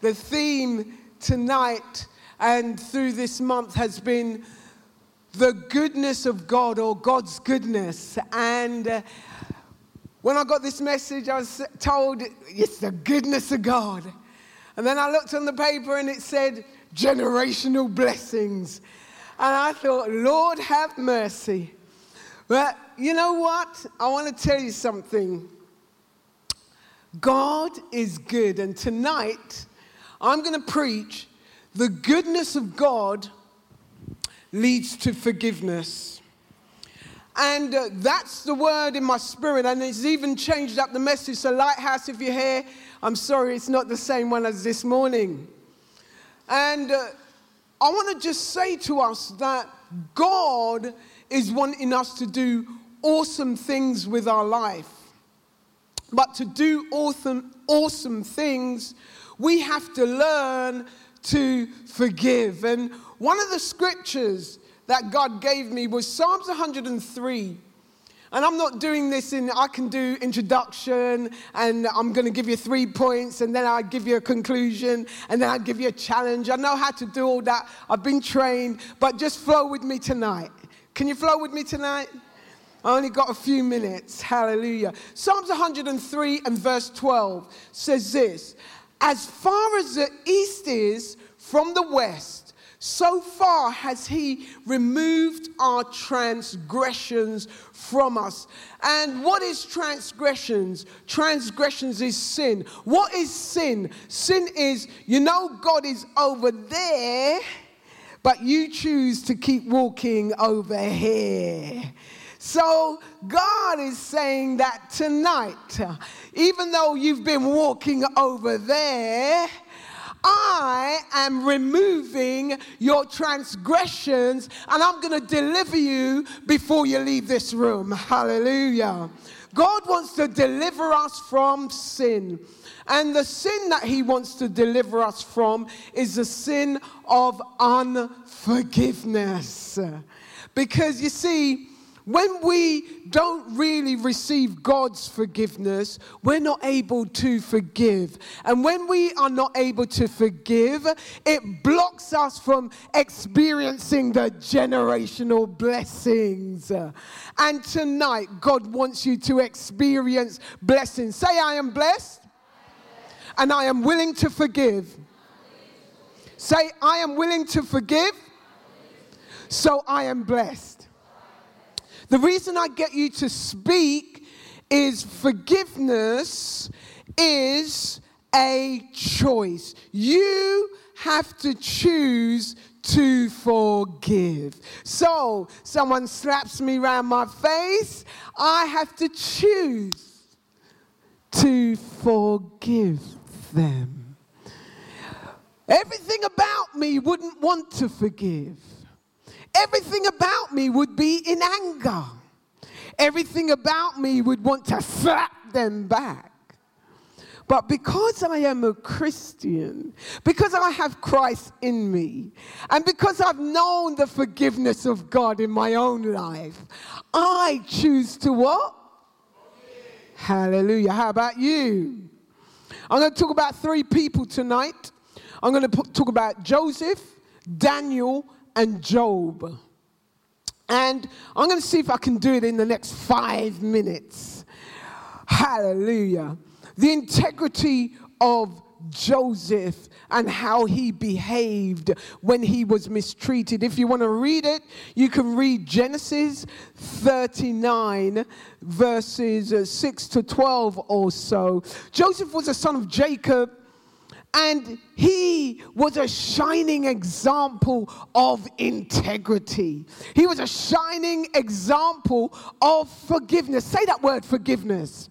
the theme tonight and through this month has been the goodness of God or God's goodness. And uh, when I got this message, I was told it's the goodness of God. And then I looked on the paper and it said generational blessings. And I thought, Lord, have mercy. But you know what? I want to tell you something. God is good. And tonight, I'm going to preach the goodness of God leads to forgiveness. And uh, that's the word in my spirit. And it's even changed up the message. So, Lighthouse, if you're here, I'm sorry it's not the same one as this morning. And uh, I want to just say to us that God is wanting us to do awesome things with our life. But to do awesome, awesome things, we have to learn to forgive. And one of the scriptures that God gave me was Psalms 103. And I'm not doing this in, I can do introduction and I'm going to give you three points and then I'll give you a conclusion and then I'll give you a challenge. I know how to do all that. I've been trained, but just flow with me tonight. Can you flow with me tonight? I only got a few minutes. Hallelujah. Psalms 103 and verse 12 says this As far as the east is from the west, so far has he removed our transgressions from us. And what is transgressions? Transgressions is sin. What is sin? Sin is, you know, God is over there, but you choose to keep walking over here. So God is saying that tonight, even though you've been walking over there, I am removing your transgressions and I'm going to deliver you before you leave this room. Hallelujah. God wants to deliver us from sin. And the sin that he wants to deliver us from is the sin of unforgiveness. Because you see, when we don't really receive God's forgiveness, we're not able to forgive. And when we are not able to forgive, it blocks us from experiencing the generational blessings. And tonight, God wants you to experience blessings. Say, I am blessed, and I am willing to forgive. Say, I am willing to forgive, so I am blessed. The reason I get you to speak is forgiveness is a choice. You have to choose to forgive. So, someone slaps me around my face, I have to choose to forgive them. Everything about me wouldn't want to forgive. Everything about me would be in anger. Everything about me would want to slap them back. But because I am a Christian, because I have Christ in me, and because I've known the forgiveness of God in my own life, I choose to what? Hallelujah. How about you? I'm going to talk about three people tonight. I'm going to talk about Joseph, Daniel, and Job. And I'm going to see if I can do it in the next five minutes. Hallelujah. The integrity of Joseph and how he behaved when he was mistreated. If you want to read it, you can read Genesis 39, verses uh, 6 to 12 or so. Joseph was a son of Jacob and he was a shining example of integrity. He was a shining example of forgiveness. Say that word, forgiveness.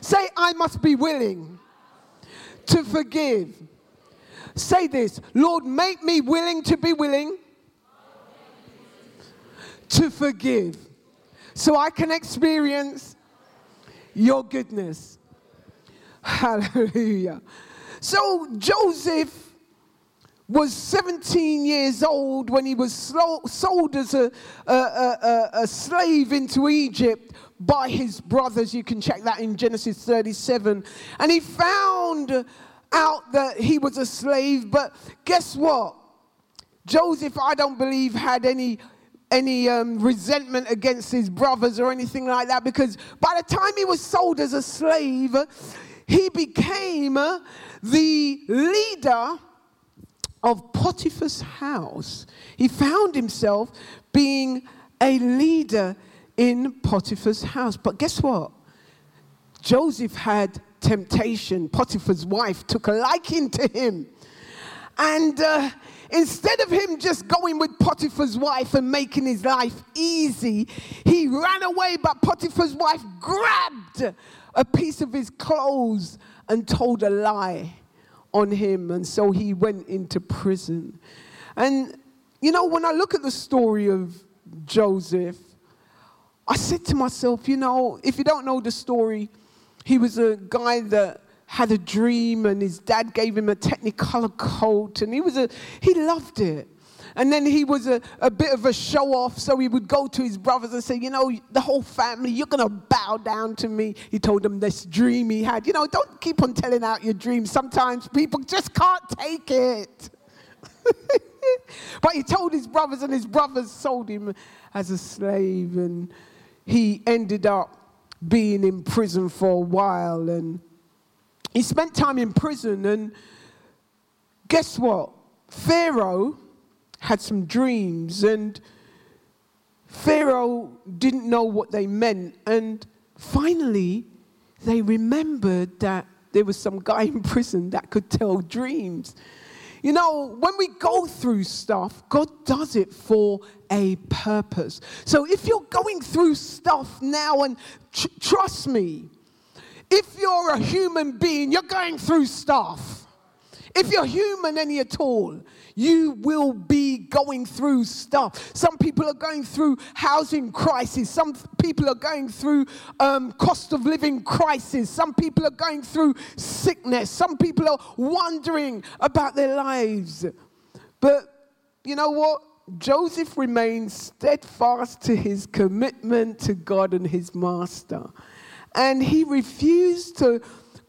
Say, I must be willing to forgive. Say this Lord, make me willing to be willing to forgive so I can experience your goodness. Hallelujah. So Joseph was 17 years old when he was sold as a, a, a, a, slave into Egypt by his brothers. You can check that in Genesis 37. And he found out that he was a slave, but guess what? Joseph, I don't believe, had any any um, resentment against his brothers or anything like that because by the time he was sold as a slave, he became the leader of Potiphar's house. He found himself being a leader in Potiphar's house. But guess what? Joseph had temptation. Potiphar's wife took a liking to him. And uh, instead of him just going with Potiphar's wife and making his life easy, he ran away, but Potiphar's wife grabbed a piece of his clothes and told a lie on him. And so he went into prison. And, you know, when I look at the story of Joseph, I said to myself, you know, if you don't know the story, he was a guy that had a dream and his dad gave him a technicolor coat and he was a he loved it and then he was a, a bit of a show off so he would go to his brothers and say you know the whole family you're going to bow down to me. He told them this dream he had. You know don't keep on telling out your dreams. Sometimes people just can't take it. But he told his brothers and his brothers sold him as a slave and he ended up being in prison for a while and he spent time in prison, and guess what? Pharaoh had some dreams, and Pharaoh didn't know what they meant. And finally, they remembered that there was some guy in prison that could tell dreams. You know, when we go through stuff, God does it for a purpose. So if you're going through stuff now, and tr- trust me, if you're a human being, you're going through stuff. If you're human any at all, you will be going through stuff. Some people are going through housing crisis. Some people are going through um, cost of living crisis. Some people are going through sickness. Some people are wondering about their lives. But you know what? Joseph remains steadfast to his commitment to God and his master and he refused to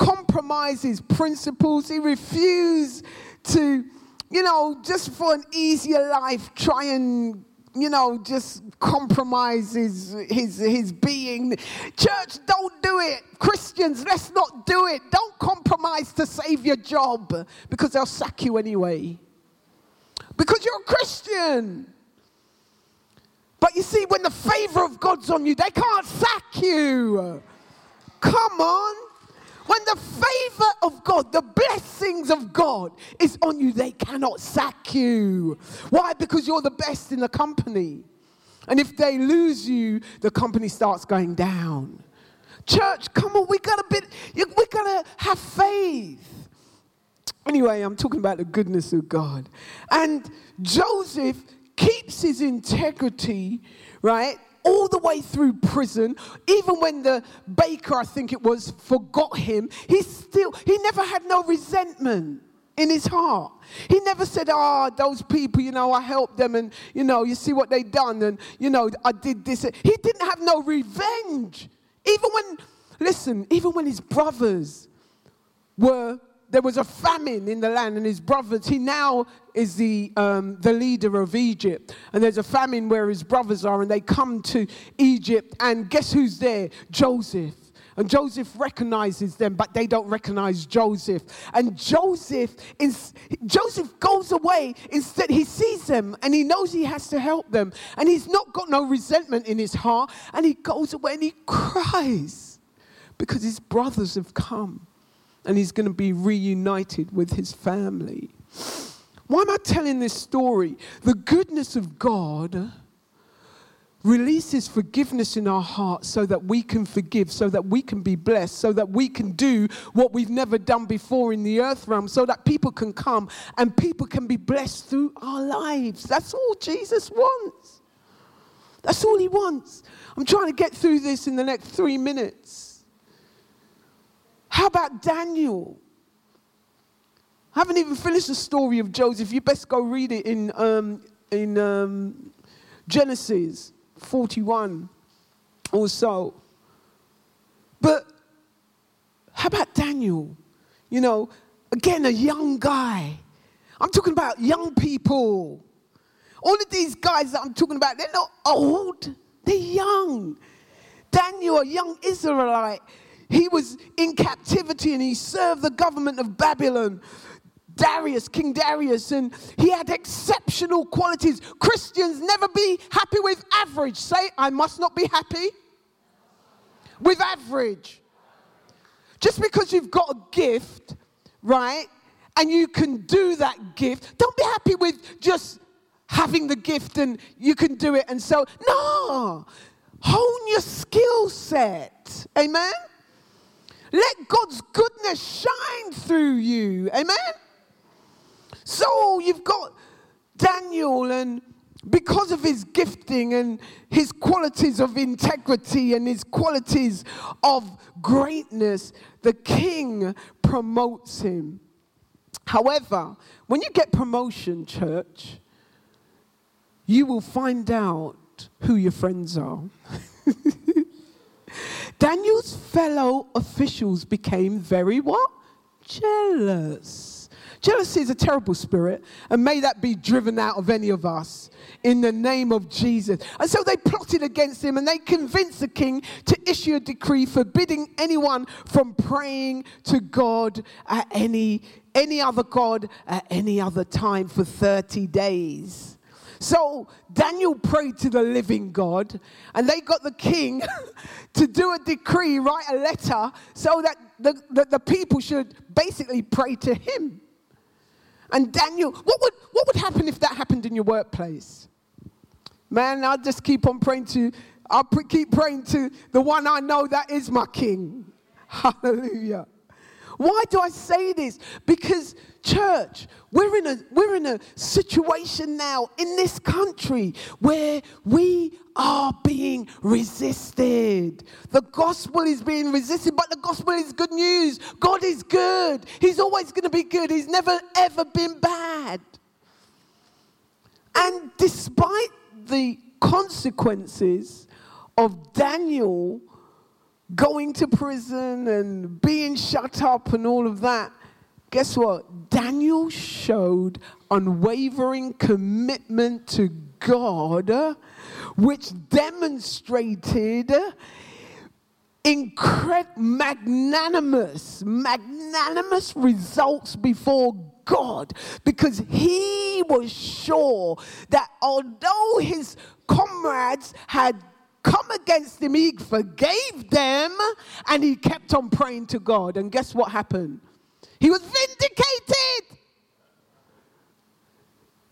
compromise his principles. He refused to, you know, just for an easier life, try and, you know, just compromise his, his, his being. Church, don't do it. Christians, let's not do it. Don't compromise to save your job because they'll sack you anyway. Because you're a Christian. But you see, when the favor of God's on you, they can't sack you. Come on. When the favor of God, the blessings of God is on you, they cannot sack you. Why? Because you're the best in the company. And if they lose you, the company starts going down. Church, come on, we gotta be, we gotta have faith. Anyway, I'm talking about the goodness of God. And Joseph keeps his integrity, right? All the way through prison, even when the baker, I think it was, forgot him, he still, he never had no resentment in his heart. He never said, Ah, oh, those people, you know, I helped them and, you know, you see what they done and, you know, I did this. He didn't have no revenge. Even when, listen, even when his brothers were there was a famine in the land, and his brothers, he now is the, um, the leader of Egypt. And there's a famine where his brothers are, and they come to Egypt, and guess who's there? Joseph. And Joseph recognizes them, but they don't recognize Joseph. And Joseph is Joseph goes away. Instead, he sees them and he knows he has to help them. And he's not got no resentment in his heart. And he goes away and he cries because his brothers have come and he's going to be reunited with his family. Why am I telling this story? The goodness of God releases forgiveness in our hearts so that we can forgive, so that we can be blessed, so that we can do what we've never done before in the earth realm, so that people can come and people can be blessed through our lives. That's all Jesus wants. That's all he wants. I'm trying to get through this in the next three minutes. How about Daniel? I haven't even finished the story of Joseph. You best go read it in, um, in um, Genesis 41 or so. But how about Daniel? You know, Again, a young guy. I'm talking about young people. All of these guys that I'm talking about, they're not old, they're young. Daniel, a young Israelite, he was in captivity and he served the government of Babylon. Darius, King Darius, and he had exceptional qualities. Christians never be happy with average. Say, I must not be happy with average. Just because you've got a gift, right, and you can do that gift, don't be happy with just having the gift and you can do it. And so, no, hone your skill set. Amen? Let God's goodness shine through you. Amen? So you've got Daniel, and because of his gifting and his qualities of integrity and his qualities of greatness, the king promotes him. However, when you get promotion, church, you will find out who your friends are. Daniel's fellow officials became very what? Jealous. Jealousy is a terrible spirit, and may that be driven out of any of us in the name of Jesus. And so they plotted against him and they convinced the king to issue a decree forbidding anyone from praying to God at any, any other God at any other time for 30 days. So Daniel prayed to the living God, and they got the king to do a decree, write a letter, so that the, the, the people should basically pray to him. And Daniel, what would, what would happen if that happened in your workplace? Man, I'll just keep on praying to, I'll keep praying to the one I know that is my king. Hallelujah. Why do I say this? Because, church, we're in a, we're in a situation now in this country where we are being resisted. The gospel is being resisted, but the gospel is good news. God is good. He's always going to be good. He's never, ever been bad. And despite the consequences of Daniel going to prison and being shut up and all of that, guess what? Daniel showed unwavering commitment to God, which demonstrated incredible, magnanimous, magnanimous results before God because he was sure that although his comrades had come against him, he forgave them and he kept on praying to God. And guess what happened? He was vindicated.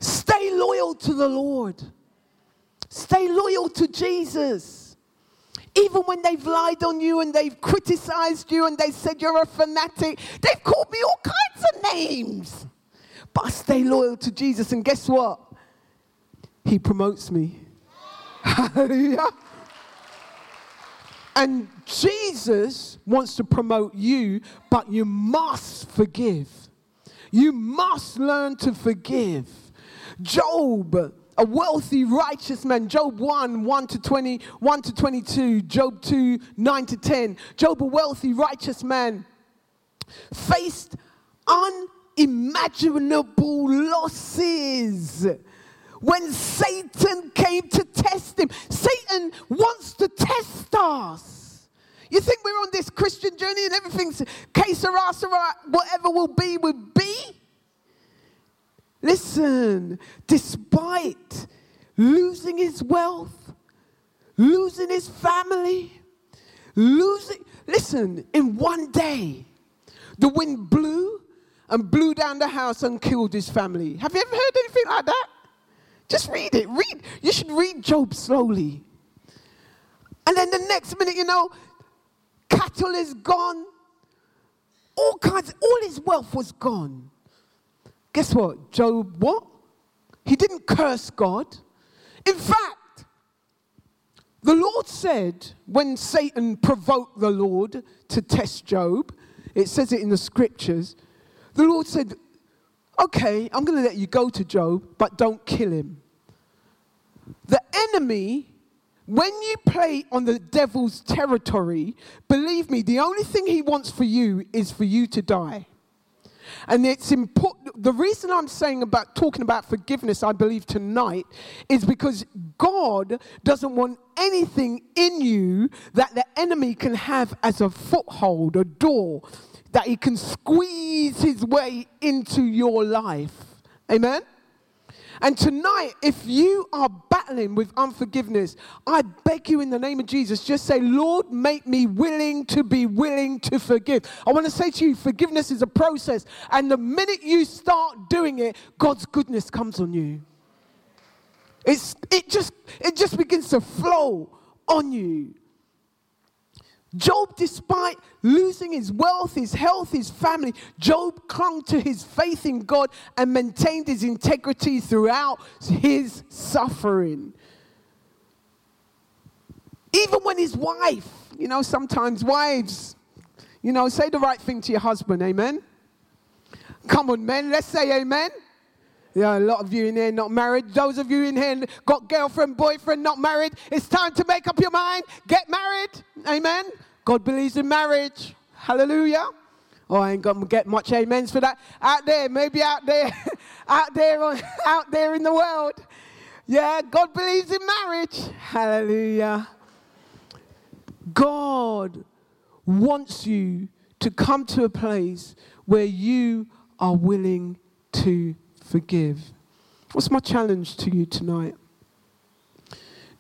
Stay loyal to the Lord, stay loyal to Jesus. Even when they've lied on you and they've criticized you and they said you're a fanatic, they've called me all kinds of names. But I stay loyal to Jesus, and guess what? He promotes me. Hallelujah. And Jesus wants to promote you, but you must forgive. You must learn to forgive. Job, a wealthy, righteous man, Job 1, 1 to 20, 1 to 22, Job 2, 9 to 10. Job, a wealthy, righteous man, faced unimaginable losses when Satan came to test him. Satan wants to test us. You think we're on this Christian journey and everything's que sera, sera, whatever will be, will be? Listen, despite losing his wealth, losing his family, losing, listen, in one day, the wind blew and blew down the house and killed his family. Have you ever heard anything like that? Just read it. Read. You should read Job slowly. And then the next minute, you know, cattle is gone. All kinds, all his wealth was gone. Guess what? Job, what? He didn't curse God. In fact, the Lord said when Satan provoked the Lord to test Job, it says it in the scriptures, the Lord said, okay, I'm going to let you go to Job, but don't kill him. The enemy, when you play on the devil's territory, believe me, the only thing he wants for you is for you to die. And it's important. The reason I'm saying about talking about forgiveness, I believe, tonight is because God doesn't want anything in you that the enemy can have as a foothold, a door, that he can squeeze his way into your life. Amen? And tonight, if you are battling with unforgiveness, I beg you in the name of Jesus, just say, Lord, make me willing to be willing to forgive. I want to say to you, forgiveness is a process. And the minute you start doing it, God's goodness comes on you. It's, it, just, it just begins to flow on you. Job, despite losing his wealth, his health, his family, Job clung to his faith in God and maintained his integrity throughout his suffering. Even when his wife, you know, sometimes wives, you know, say the right thing to your husband, amen? Come on, men, let's say amen. Yeah, a lot of you in here not married. Those of you in here got girlfriend, boyfriend, not married. It's time to make up your mind. Get married. Amen. God believes in marriage. Hallelujah. Oh, I ain't gonna get much amens for that. Out there, maybe out there, out there, out there in the world. Yeah, God believes in marriage. Hallelujah. God wants you to come to a place where you are willing to forgive. What's my challenge to you tonight?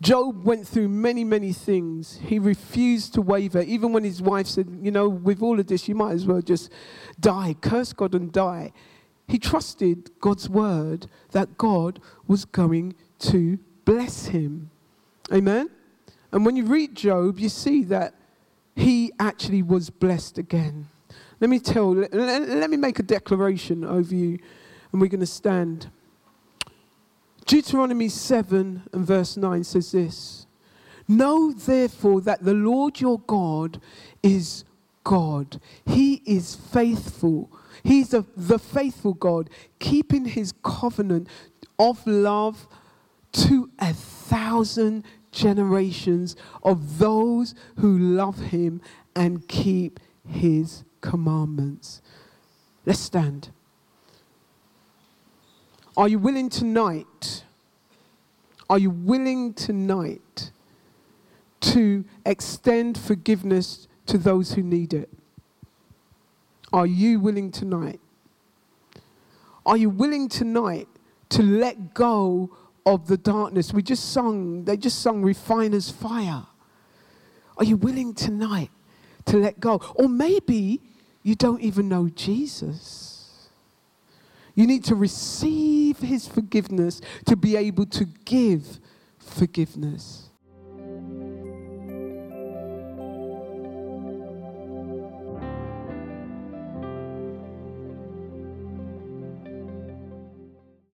Job went through many, many things. He refused to waver, even when his wife said, You know, with all of this, you might as well just die, curse God and die. He trusted God's word that God was going to bless him. Amen? And when you read Job, you see that he actually was blessed again. Let me tell, let, let me make a declaration over you and we're going to stand. Deuteronomy 7 and verse 9 says this Know therefore that the Lord your God is God. He is faithful. He's a, the faithful God, keeping his covenant of love to a thousand generations of those who love him and keep his commandments. Let's stand. Are you willing tonight? Are you willing tonight to extend forgiveness to those who need it? Are you willing tonight? Are you willing tonight to let go of the darkness? We just sung, they just sung Refiner's Fire. Are you willing tonight to let go? Or maybe you don't even know Jesus. You need to receive his forgiveness to be able to give forgiveness.